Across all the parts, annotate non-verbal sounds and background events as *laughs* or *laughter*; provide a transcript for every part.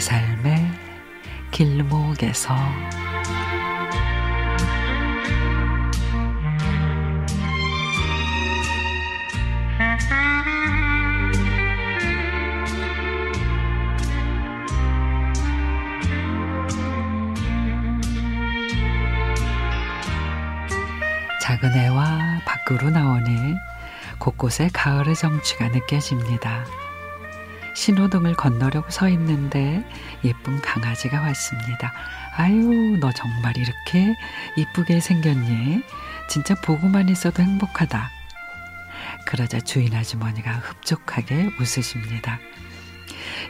삶의 길목에서 작은 애와 밖으로 나오니 곳곳에 가을의 정취가 느껴집니다. 신호등을 건너려고 서 있는데 예쁜 강아지가 왔습니다. 아유, 너 정말 이렇게 이쁘게 생겼니? 진짜 보고만 있어도 행복하다. 그러자 주인 아주머니가 흡족하게 웃으십니다.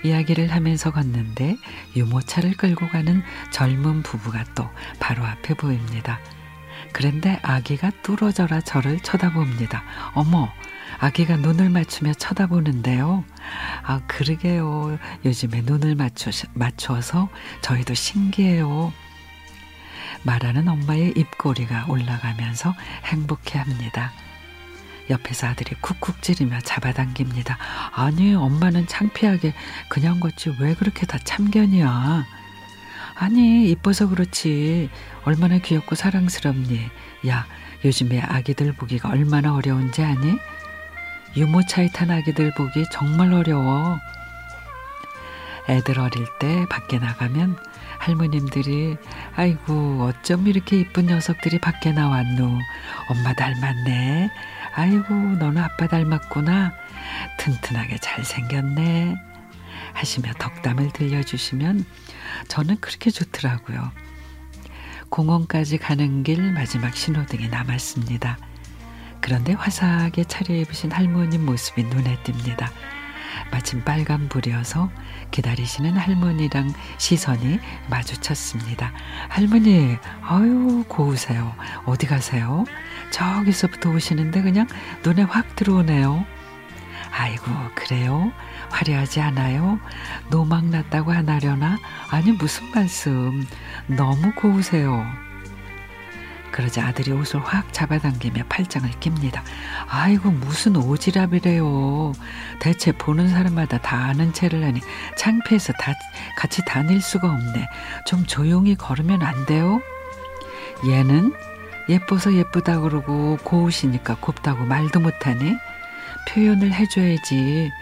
이야기를 하면서 걷는데 유모차를 끌고 가는 젊은 부부가 또 바로 앞에 보입니다. 그런데 아기가 뚫어져라 저를 쳐다봅니다. 어머, 아기가 눈을 맞추며 쳐다보는데요. 아, 그러게요. 요즘에 눈을 맞추, 맞춰서 저희도 신기해요. 말하는 엄마의 입꼬리가 올라가면서 행복해 합니다. 옆에서 아들이 쿡쿡 찌르며 잡아당깁니다. 아니, 엄마는 창피하게 그냥 걷지 왜 그렇게 다 참견이야. 아니, 이뻐서 그렇지. 얼마나 귀엽고 사랑스럽니. 야, 요즘에 아기들 보기가 얼마나 어려운지 아니? 유모차에 탄 아기들 보기 정말 어려워. 애들 어릴 때 밖에 나가면 할머님들이 아이고 어쩜 이렇게 이쁜 녀석들이 밖에 나왔노. 엄마 닮았네. 아이고 너는 아빠 닮았구나. 튼튼하게 잘생겼네. 하시며 덕담을 들려주시면 저는 그렇게 좋더라고요. 공원까지 가는 길 마지막 신호등이 남았습니다. 그런데 화사하게 차려입으신 할머님 모습이 눈에 띕니다. 마침 빨간불이어서 기다리시는 할머니랑 시선이 마주쳤습니다. 할머니, 아유, 고우세요. 어디 가세요? 저기서부터 오시는데 그냥 눈에 확 들어오네요. 아이고, 그래요? 화려하지 않아요? 노막 났다고 하나려나? 아니, 무슨 말씀. 너무 고우세요. 그러자 아들이 옷을 확 잡아당기며 팔짱을 낍니다. 아이고 무슨 오지랖이래요. 대체 보는 사람마다 다 아는 체를 하니 창피해서 다 같이 다닐 수가 없네. 좀 조용히 걸으면 안 돼요? 얘는 예뻐서 예쁘다 그러고 고우시니까 곱다고 말도 못하니 표현을 해줘야지.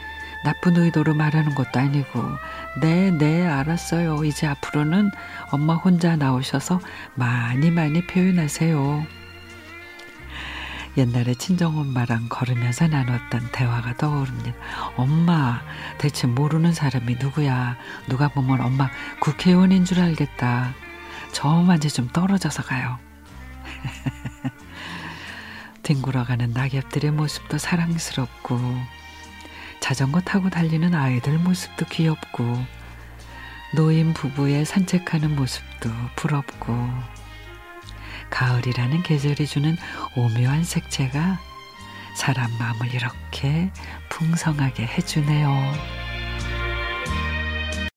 나쁜 의도로 말하는 것도 아니고 네, 네, 알았어요. 이제 앞으로는 엄마 혼자 나오셔서 많이 많이 표현하세요. 옛날에 친정엄마랑 걸으면서 나눴던 대화가 떠오릅니다. 엄마, 대체 모르는 사람이 누구야? 누가 보면 엄마 국회의원인 줄 알겠다. 저만이 좀 떨어져서 가요. *laughs* 뒹굴어가는 낙엽들의 모습도 사랑스럽고 자전거 타고 달리는 아이들 모습도 귀엽고 노인 부부의 산책하는 모습도 부럽고 가을이라는 계절이 주는 오묘한 색채가 사람 마음을 이렇게 풍성하게 해주네요.